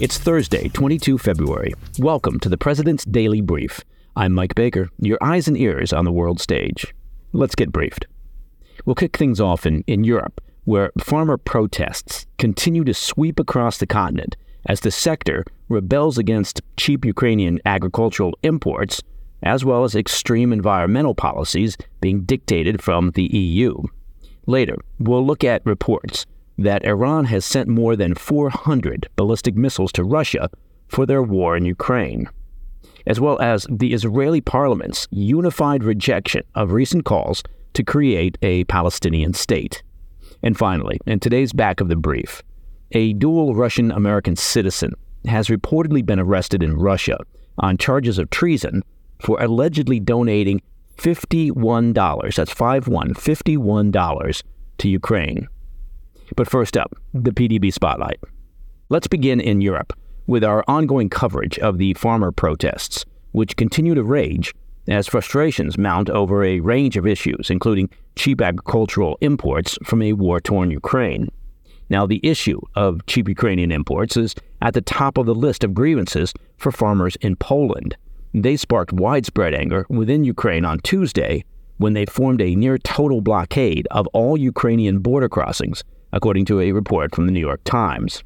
It's Thursday, 22 February. Welcome to the President's Daily Brief. I'm Mike Baker, your eyes and ears on the world stage. Let's get briefed. We'll kick things off in, in Europe, where farmer protests continue to sweep across the continent as the sector rebels against cheap Ukrainian agricultural imports, as well as extreme environmental policies being dictated from the EU. Later, we'll look at reports that Iran has sent more than 400 ballistic missiles to Russia for their war in Ukraine, as well as the Israeli parliament's unified rejection of recent calls to create a Palestinian state. And finally, in today's back of the brief, a dual Russian American citizen has reportedly been arrested in Russia on charges of treason for allegedly donating $51, that's 51, $51 to Ukraine. But first up, the PDB Spotlight. Let's begin in Europe with our ongoing coverage of the farmer protests, which continue to rage as frustrations mount over a range of issues, including cheap agricultural imports from a war torn Ukraine. Now, the issue of cheap Ukrainian imports is at the top of the list of grievances for farmers in Poland. They sparked widespread anger within Ukraine on Tuesday when they formed a near total blockade of all Ukrainian border crossings according to a report from the New York Times.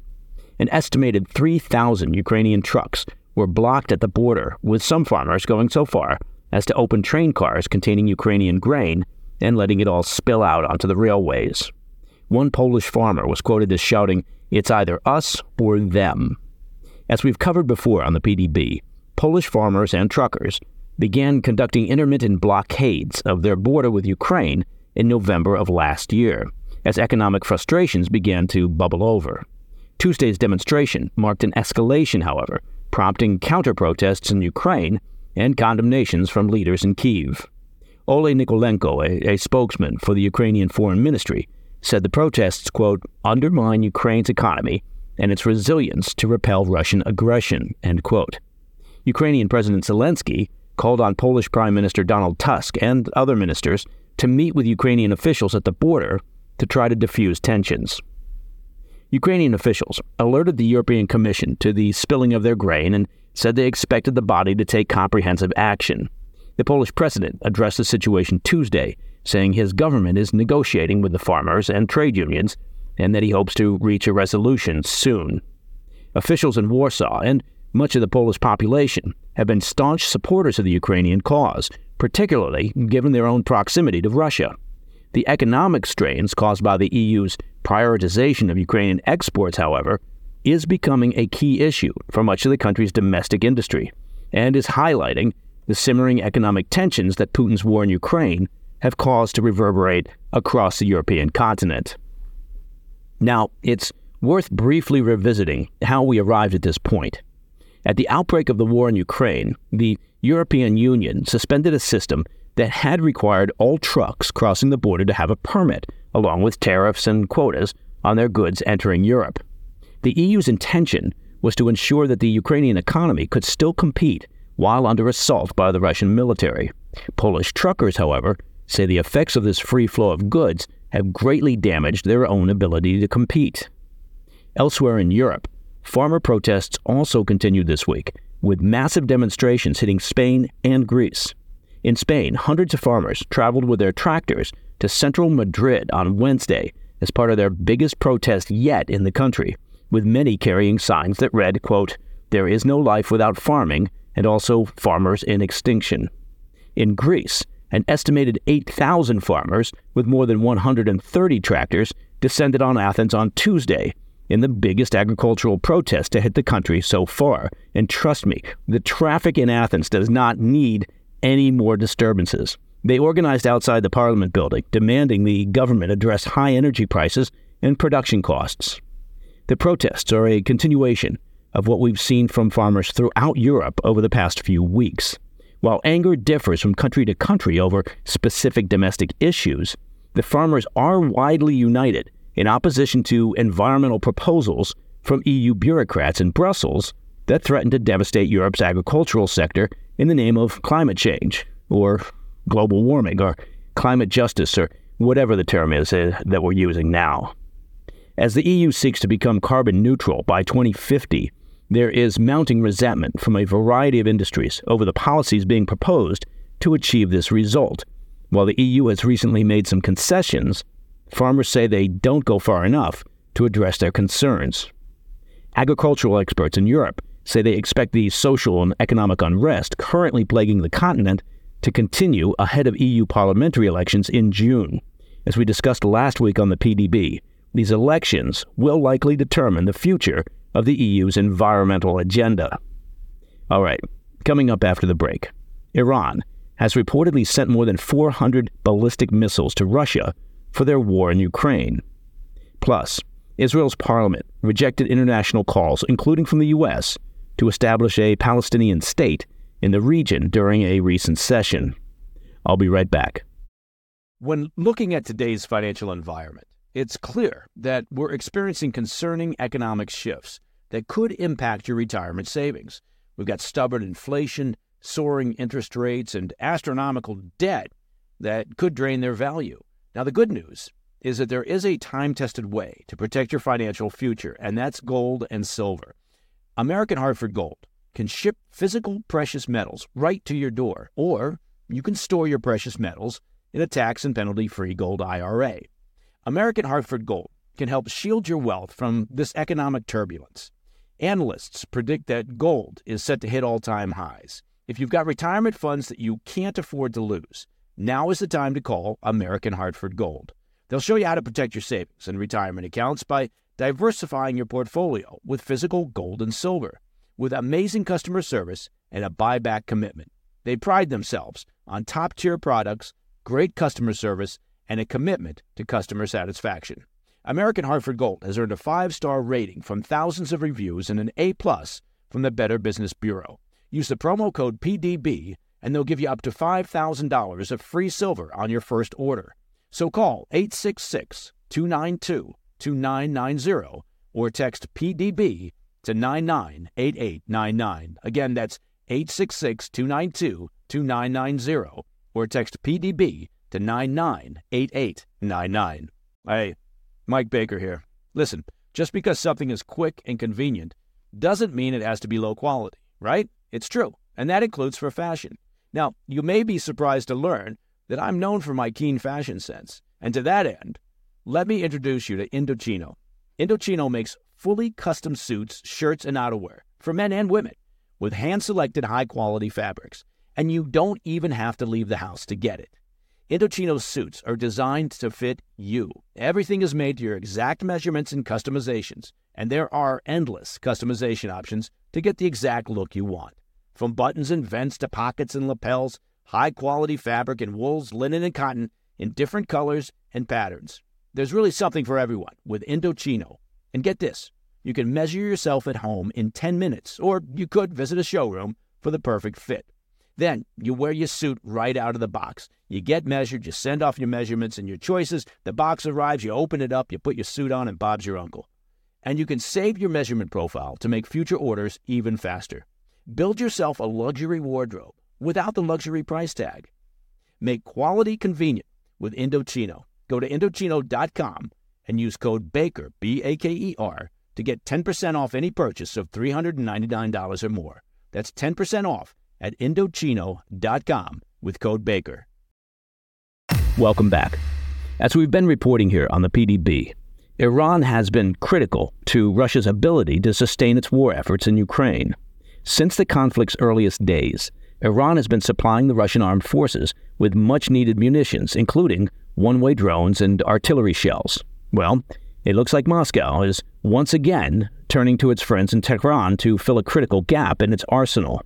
An estimated 3,000 Ukrainian trucks were blocked at the border, with some farmers going so far as to open train cars containing Ukrainian grain and letting it all spill out onto the railways. One Polish farmer was quoted as shouting, It's either us or them. As we've covered before on the PDB, Polish farmers and truckers began conducting intermittent blockades of their border with Ukraine in November of last year as economic frustrations began to bubble over. Tuesday's demonstration marked an escalation, however, prompting counter protests in Ukraine and condemnations from leaders in Kiev. Oleg Nikolenko, a, a, spokesman for the Ukrainian Foreign Ministry, said the protests, quote, undermine Ukraine's economy and its resilience to repel Russian aggression, end quote. Ukrainian President Zelensky called on Polish Prime Minister Donald Tusk and other ministers to meet with Ukrainian officials at the border to try to diffuse tensions. Ukrainian officials alerted the European Commission to the spilling of their grain and said they expected the body to take comprehensive action. The Polish president addressed the situation Tuesday, saying his government is negotiating with the farmers and trade unions and that he hopes to reach a resolution soon. Officials in Warsaw and much of the Polish population have been staunch supporters of the Ukrainian cause, particularly given their own proximity to Russia. The economic strains caused by the EU's prioritization of Ukrainian exports, however, is becoming a key issue for much of the country's domestic industry and is highlighting the simmering economic tensions that Putin's war in Ukraine have caused to reverberate across the European continent. Now, it's worth briefly revisiting how we arrived at this point. At the outbreak of the war in Ukraine, the European Union suspended a system that had required all trucks crossing the border to have a permit, along with tariffs and quotas on their goods entering Europe. The EU's intention was to ensure that the Ukrainian economy could still compete while under assault by the Russian military. Polish truckers, however, say the effects of this free flow of goods have greatly damaged their own ability to compete. Elsewhere in Europe, farmer protests also continued this week, with massive demonstrations hitting Spain and Greece. In Spain, hundreds of farmers traveled with their tractors to central Madrid on Wednesday as part of their biggest protest yet in the country, with many carrying signs that read, quote, There is no life without farming, and also farmers in extinction. In Greece, an estimated 8,000 farmers with more than 130 tractors descended on Athens on Tuesday in the biggest agricultural protest to hit the country so far. And trust me, the traffic in Athens does not need any more disturbances. They organized outside the Parliament building, demanding the government address high energy prices and production costs. The protests are a continuation of what we've seen from farmers throughout Europe over the past few weeks. While anger differs from country to country over specific domestic issues, the farmers are widely united in opposition to environmental proposals from EU bureaucrats in Brussels that threaten to devastate Europe's agricultural sector in the name of climate change, or global warming, or climate justice, or whatever the term is uh, that we're using now. As the EU seeks to become carbon neutral by 2050, there is mounting resentment from a variety of industries over the policies being proposed to achieve this result. While the EU has recently made some concessions, farmers say they don't go far enough to address their concerns. Agricultural experts in Europe say they expect the social and economic unrest currently plaguing the continent to continue ahead of EU parliamentary elections in June. As we discussed last week on the PDB, these elections will likely determine the future of the EU's environmental agenda. All right, coming up after the break, Iran has reportedly sent more than 400 ballistic missiles to Russia for their war in Ukraine. Plus, Israel's parliament rejected international calls, including from the U.S., to establish a Palestinian state in the region during a recent session. I'll be right back. When looking at today's financial environment, it's clear that we're experiencing concerning economic shifts that could impact your retirement savings. We've got stubborn inflation, soaring interest rates, and astronomical debt that could drain their value. Now, the good news is that there is a time tested way to protect your financial future, and that's gold and silver. American Hartford Gold can ship physical precious metals right to your door, or you can store your precious metals in a tax and penalty free gold IRA. American Hartford Gold can help shield your wealth from this economic turbulence. Analysts predict that gold is set to hit all time highs. If you've got retirement funds that you can't afford to lose, now is the time to call American Hartford Gold. They'll show you how to protect your savings and retirement accounts by diversifying your portfolio with physical gold and silver. With amazing customer service and a buyback commitment, they pride themselves on top tier products, great customer service, and a commitment to customer satisfaction. American Hartford Gold has earned a five star rating from thousands of reviews and an A plus from the Better Business Bureau. Use the promo code PDB and they'll give you up to $5,000 of free silver on your first order. So call 866 292 2990 or text PDB to 998899. Again, that's 866 292 2990 or text PDB to 998899. Hey, Mike Baker here. Listen, just because something is quick and convenient doesn't mean it has to be low quality, right? It's true, and that includes for fashion. Now, you may be surprised to learn that I'm known for my keen fashion sense, and to that end, let me introduce you to Indochino. Indochino makes fully custom suits, shirts, and outerwear for men and women with hand selected high quality fabrics, and you don't even have to leave the house to get it. Indochino's suits are designed to fit you. Everything is made to your exact measurements and customizations, and there are endless customization options to get the exact look you want. From buttons and vents to pockets and lapels, high quality fabric in wools, linen, and cotton in different colors and patterns. There's really something for everyone with Indochino. And get this you can measure yourself at home in 10 minutes, or you could visit a showroom for the perfect fit. Then you wear your suit right out of the box. You get measured, you send off your measurements and your choices. The box arrives, you open it up, you put your suit on, and Bob's your uncle. And you can save your measurement profile to make future orders even faster. Build yourself a luxury wardrobe without the luxury price tag. Make quality convenient with Indochino. Go to Indochino.com and use code BAKER, B A K E R, to get 10% off any purchase of $399 or more. That's 10% off at Indochino.com with code BAKER. Welcome back. As we've been reporting here on the PDB, Iran has been critical to Russia's ability to sustain its war efforts in Ukraine. Since the conflict's earliest days, Iran has been supplying the Russian armed forces with much needed munitions, including one way drones and artillery shells. Well, It looks like Moscow is once again turning to its friends in Tehran to fill a critical gap in its arsenal.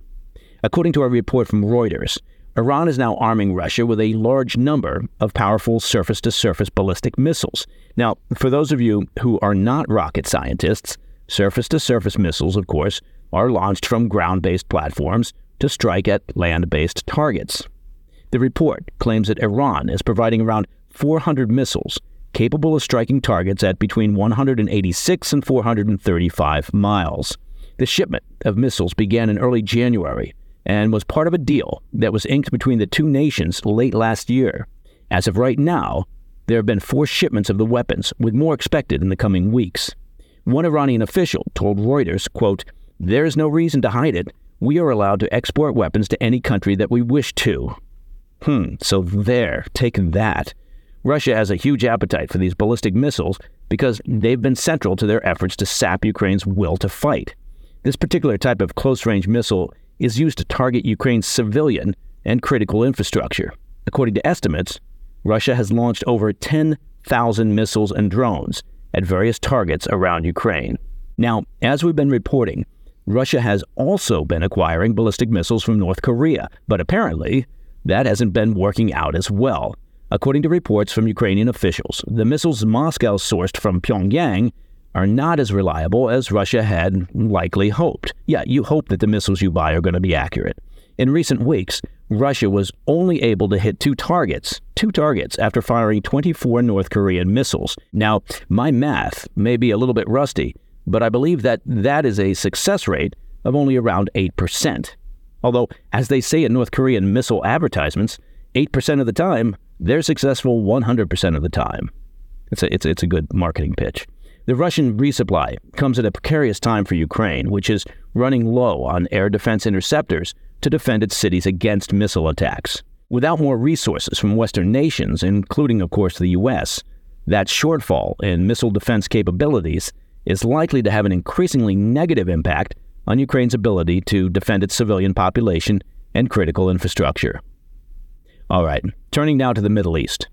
According to a report from Reuters, Iran is now arming Russia with a large number of powerful surface to surface ballistic missiles. Now, for those of you who are not rocket scientists, surface to surface missiles, of course, are launched from ground based platforms to strike at land based targets. The report claims that Iran is providing around 400 missiles capable of striking targets at between 186 and 435 miles. The shipment of missiles began in early January and was part of a deal that was inked between the two nations late last year. As of right now, there have been four shipments of the weapons, with more expected in the coming weeks. One Iranian official told Reuters, quote, There is no reason to hide it. We are allowed to export weapons to any country that we wish to. Hmm, so there, take that. Russia has a huge appetite for these ballistic missiles because they've been central to their efforts to sap Ukraine's will to fight. This particular type of close range missile is used to target Ukraine's civilian and critical infrastructure. According to estimates, Russia has launched over 10,000 missiles and drones at various targets around Ukraine. Now, as we've been reporting, Russia has also been acquiring ballistic missiles from North Korea, but apparently that hasn't been working out as well. According to reports from Ukrainian officials, the missiles Moscow sourced from Pyongyang are not as reliable as Russia had likely hoped. Yeah, you hope that the missiles you buy are going to be accurate. In recent weeks, Russia was only able to hit two targets, two targets after firing 24 North Korean missiles. Now, my math may be a little bit rusty, but I believe that that is a success rate of only around 8%. Although, as they say in North Korean missile advertisements, 8% of the time, they're successful 100% of the time. It's a, it's, it's a good marketing pitch. The Russian resupply comes at a precarious time for Ukraine, which is running low on air defense interceptors to defend its cities against missile attacks. Without more resources from Western nations, including, of course, the U.S., that shortfall in missile defense capabilities is likely to have an increasingly negative impact on Ukraine's ability to defend its civilian population and critical infrastructure. All right, turning now to the Middle East.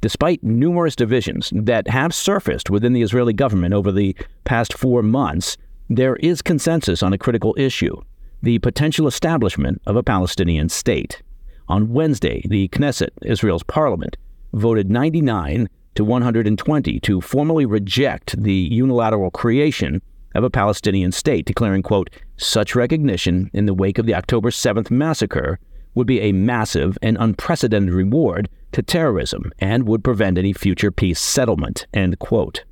Despite numerous divisions that have surfaced within the Israeli government over the past four months, there is consensus on a critical issue the potential establishment of a Palestinian state. On Wednesday, the Knesset, Israel's parliament, voted 99 to 120 to formally reject the unilateral creation of a Palestinian state, declaring, quote, such recognition in the wake of the October 7th massacre would be a massive and unprecedented reward to terrorism and would prevent any future peace settlement. End quote.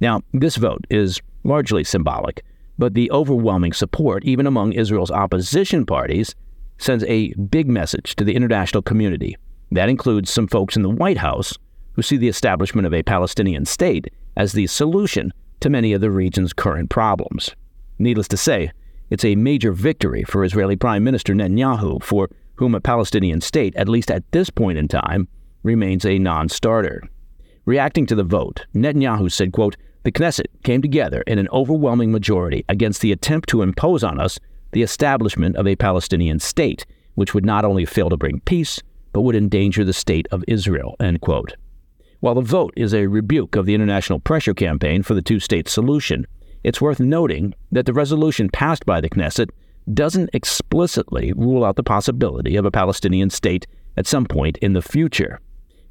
Now, this vote is largely symbolic, but the overwhelming support, even among Israel's opposition parties, sends a big message to the international community. That includes some folks in the White House who see the establishment of a Palestinian state as the solution to many of the region's current problems. Needless to say, it's a major victory for Israeli Prime Minister Netanyahu, for whom a Palestinian state, at least at this point in time, remains a non starter. Reacting to the vote, Netanyahu said, quote, The Knesset came together in an overwhelming majority against the attempt to impose on us the establishment of a Palestinian state, which would not only fail to bring peace, but would endanger the state of Israel. End quote. While the vote is a rebuke of the international pressure campaign for the two state solution, it's worth noting that the resolution passed by the Knesset doesn't explicitly rule out the possibility of a Palestinian state at some point in the future.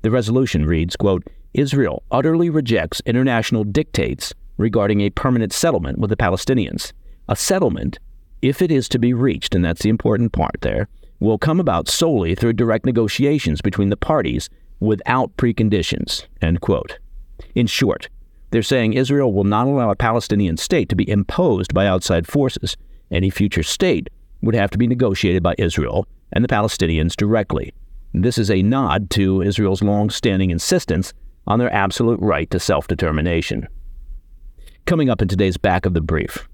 The resolution reads, quote, Israel utterly rejects international dictates regarding a permanent settlement with the Palestinians. A settlement, if it is to be reached, and that's the important part there, will come about solely through direct negotiations between the parties without preconditions. End quote. In short, they're saying Israel will not allow a Palestinian state to be imposed by outside forces any future state would have to be negotiated by Israel and the Palestinians directly. This is a nod to Israel's long standing insistence on their absolute right to self determination. Coming up in today's back of the brief,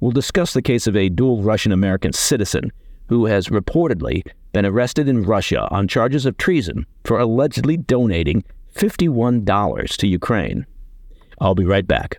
we'll discuss the case of a dual Russian American citizen who has reportedly been arrested in Russia on charges of treason for allegedly donating $51 to Ukraine. I'll be right back.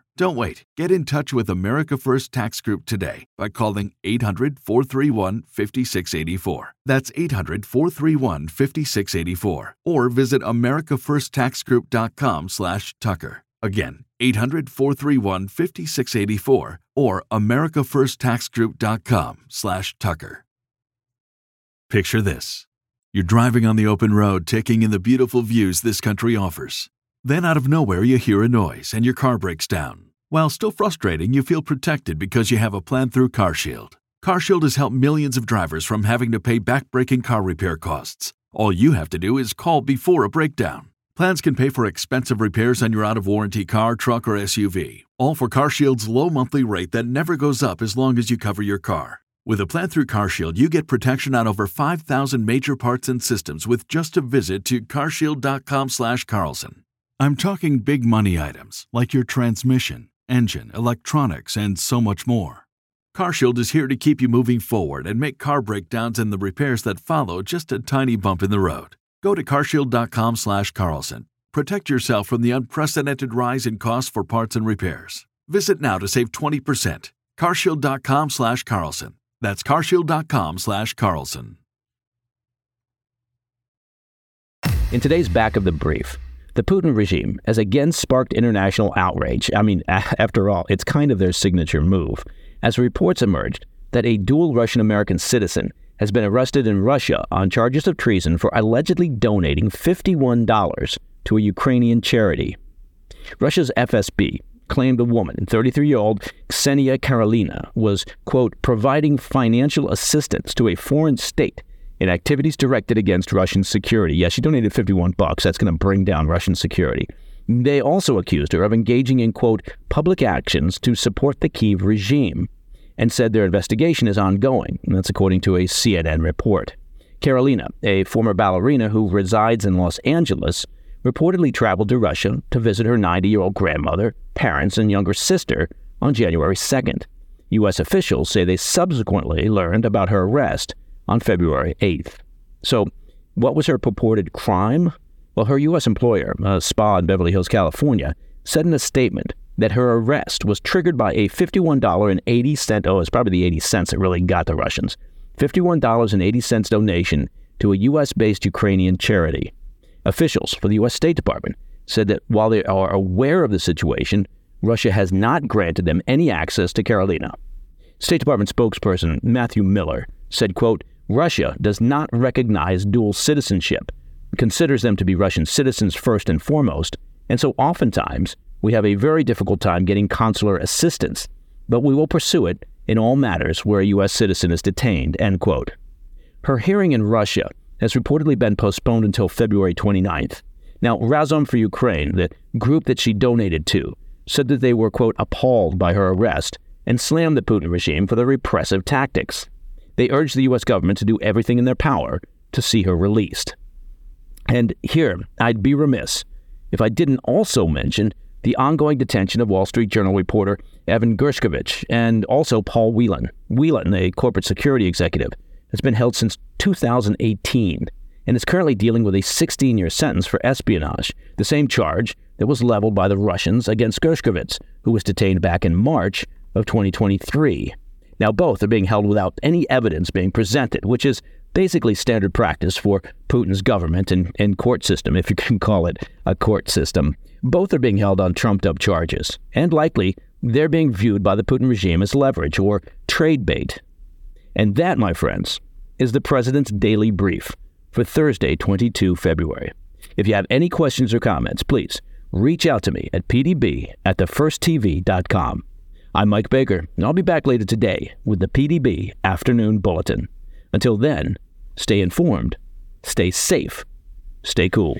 Don't wait. Get in touch with America First Tax Group today by calling 800 431 5684. That's 800 431 5684. Or visit AmericaFirstTaxGroup.com slash Tucker. Again, 800 431 5684 or AmericaFirstTaxGroup.com slash Tucker. Picture this. You're driving on the open road, taking in the beautiful views this country offers. Then, out of nowhere, you hear a noise and your car breaks down. While still frustrating, you feel protected because you have a plan through CarShield. CarShield has helped millions of drivers from having to pay back-breaking car repair costs. All you have to do is call before a breakdown. Plans can pay for expensive repairs on your out-of-warranty car, truck, or SUV. All for CarShield's low monthly rate that never goes up as long as you cover your car. With a plan through CarShield, you get protection on over 5,000 major parts and systems with just a visit to carshield.com/carlson. I'm talking big money items like your transmission engine, electronics, and so much more. CarShield is here to keep you moving forward and make car breakdowns and the repairs that follow just a tiny bump in the road. Go to carshield.com/carlson. Protect yourself from the unprecedented rise in costs for parts and repairs. Visit now to save 20%. carshield.com/carlson. That's carshield.com/carlson. In today's back of the brief, the Putin regime has again sparked international outrage. I mean, after all, it's kind of their signature move. As reports emerged that a dual Russian American citizen has been arrested in Russia on charges of treason for allegedly donating $51 to a Ukrainian charity. Russia's FSB claimed a woman, 33 year old Ksenia Karelina, was, quote, providing financial assistance to a foreign state in activities directed against Russian security. Yes, she donated 51 bucks. That's going to bring down Russian security. They also accused her of engaging in, quote, public actions to support the Kiev regime and said their investigation is ongoing. And that's according to a CNN report. Karelina, a former ballerina who resides in Los Angeles, reportedly traveled to Russia to visit her 90 year old grandmother, parents, and younger sister on January 2nd. U.S. officials say they subsequently learned about her arrest on February 8th. So, what was her purported crime? Well, her U.S. employer, a spa in Beverly Hills, California, said in a statement that her arrest was triggered by a $51.80, oh, it's probably the 80 cents that really got the Russians, $51.80 donation to a U.S. based Ukrainian charity. Officials for the U.S. State Department said that while they are aware of the situation, Russia has not granted them any access to Karelina. State Department spokesperson Matthew Miller said, quote, Russia does not recognize dual citizenship, considers them to be Russian citizens first and foremost, and so oftentimes we have a very difficult time getting consular assistance, but we will pursue it in all matters where a U.S. citizen is detained, end quote. Her hearing in Russia has reportedly been postponed until February 29th. Now, Razom for Ukraine, the group that she donated to, said that they were, quote, appalled by her arrest and slammed the Putin regime for their repressive tactics. They urged the U.S. government to do everything in their power to see her released. And here, I'd be remiss if I didn't also mention the ongoing detention of Wall Street Journal reporter Evan Gershkovich and also Paul Whelan. Whelan, a corporate security executive, has been held since 2018 and is currently dealing with a 16 year sentence for espionage, the same charge that was leveled by the Russians against Gershkovich, who was detained back in March of 2023. Now, both are being held without any evidence being presented, which is basically standard practice for Putin's government and, and court system, if you can call it a court system. Both are being held on trumped up charges, and likely they're being viewed by the Putin regime as leverage or trade bait. And that, my friends, is the President's Daily Brief for Thursday, 22 February. If you have any questions or comments, please reach out to me at pdb at thefirsttv.com. I'm Mike Baker, and I'll be back later today with the PDB Afternoon Bulletin. Until then, stay informed, stay safe, stay cool.